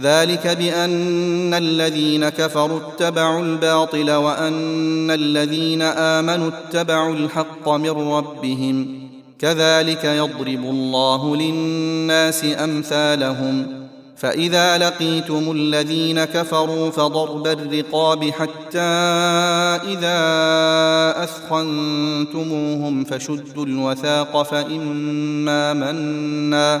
ذلك بأن الذين كفروا اتبعوا الباطل وأن الذين آمنوا اتبعوا الحق من ربهم. كذلك يضرب الله للناس أمثالهم. فإذا لقيتم الذين كفروا فضرب الرقاب حتى إذا أثخنتموهم فشدوا الوثاق فإما منا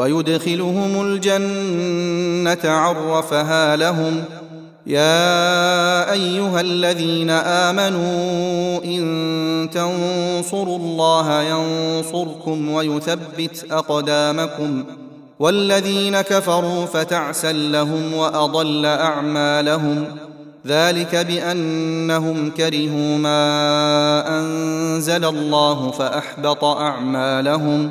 ويدخلهم الجنة عرفها لهم. يا أيها الذين آمنوا إن تنصروا الله ينصركم ويثبت أقدامكم. والذين كفروا فتعسا لهم وأضل أعمالهم. ذلك بأنهم كرهوا ما أنزل الله فأحبط أعمالهم.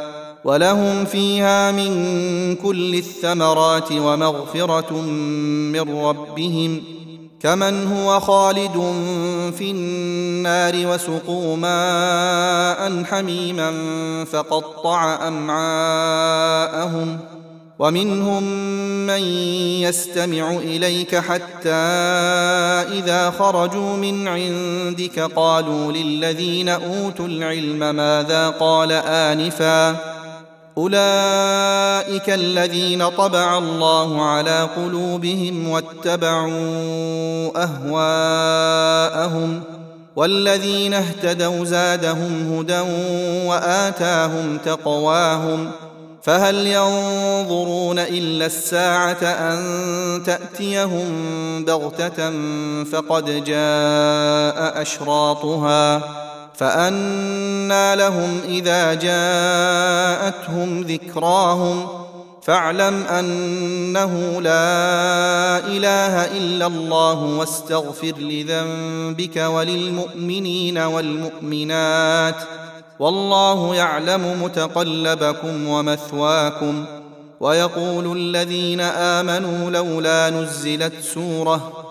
ولهم فيها من كل الثمرات ومغفرة من ربهم كمن هو خالد في النار وسقوا ماء حميما فقطع أمعاءهم ومنهم من يستمع إليك حتى إذا خرجوا من عندك قالوا للذين أوتوا العلم ماذا قال آنفا أولئك الذين طبع الله على قلوبهم واتبعوا أهواءهم والذين اهتدوا زادهم هدى وآتاهم تقواهم فهل ينظرون إلا الساعة أن تأتيهم بغتة فقد جاء أشراطها فانى لهم اذا جاءتهم ذكراهم فاعلم انه لا اله الا الله واستغفر لذنبك وللمؤمنين والمؤمنات والله يعلم متقلبكم ومثواكم ويقول الذين امنوا لولا نزلت سوره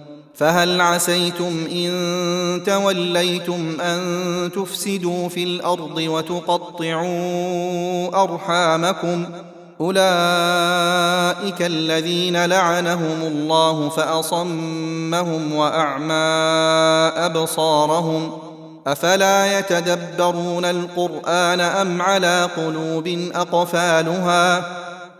فهل عسيتم إن توليتم أن تفسدوا في الأرض وتقطعوا أرحامكم؟ أولئك الذين لعنهم الله فأصمهم وأعمى أبصارهم. أفلا يتدبرون القرآن أم على قلوب أقفالها؟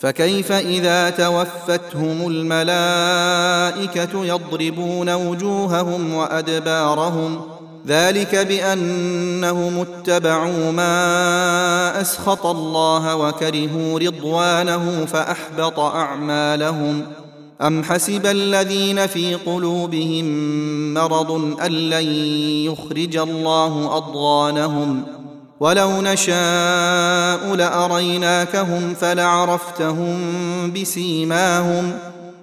فكيف إذا توفتهم الملائكة يضربون وجوههم وأدبارهم ذلك بأنهم اتبعوا ما أسخط الله وكرهوا رضوانه فأحبط أعمالهم أم حسب الذين في قلوبهم مرض أن لن يخرج الله أضغانهم ولو نشاء لأريناكهم فلعرفتهم بسيماهم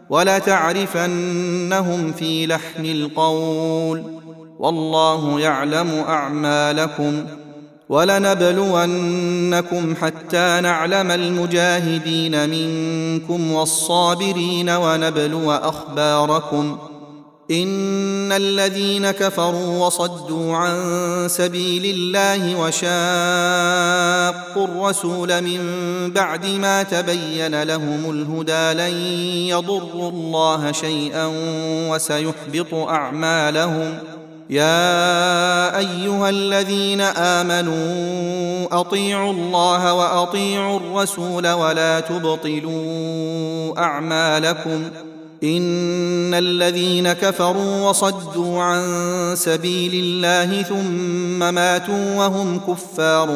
ولتعرفنهم في لحن القول والله يعلم أعمالكم ۖ ولنبلونكم حتى نعلم المجاهدين منكم والصابرين ونبلو أخباركم إن الذين كفروا وصدوا عن سبيل الله وشاقوا الرسول من بعد ما تبين لهم الهدى لن يضروا الله شيئا وسيحبط أعمالهم. يا أيها الذين آمنوا أطيعوا الله وأطيعوا الرسول ولا تبطلوا أعمالكم. إن الذين كفروا وصدوا عن سبيل الله ثم ماتوا وهم كفار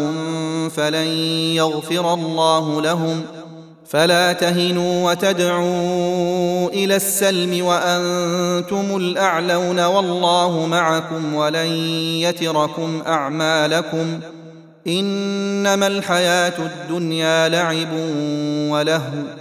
فلن يغفر الله لهم فلا تهنوا وتدعوا إلى السلم وأنتم الأعلون والله معكم ولن يتركم أعمالكم إنما الحياة الدنيا لعب ولهو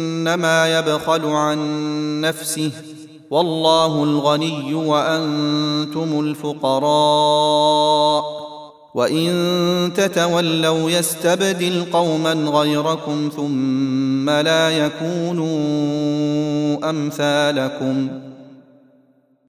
فانما يبخل عن نفسه. والله الغني وأنتم الفقراء. وإن تتولوا يستبدل قوما غيركم ثم لا يكونوا أمثالكم.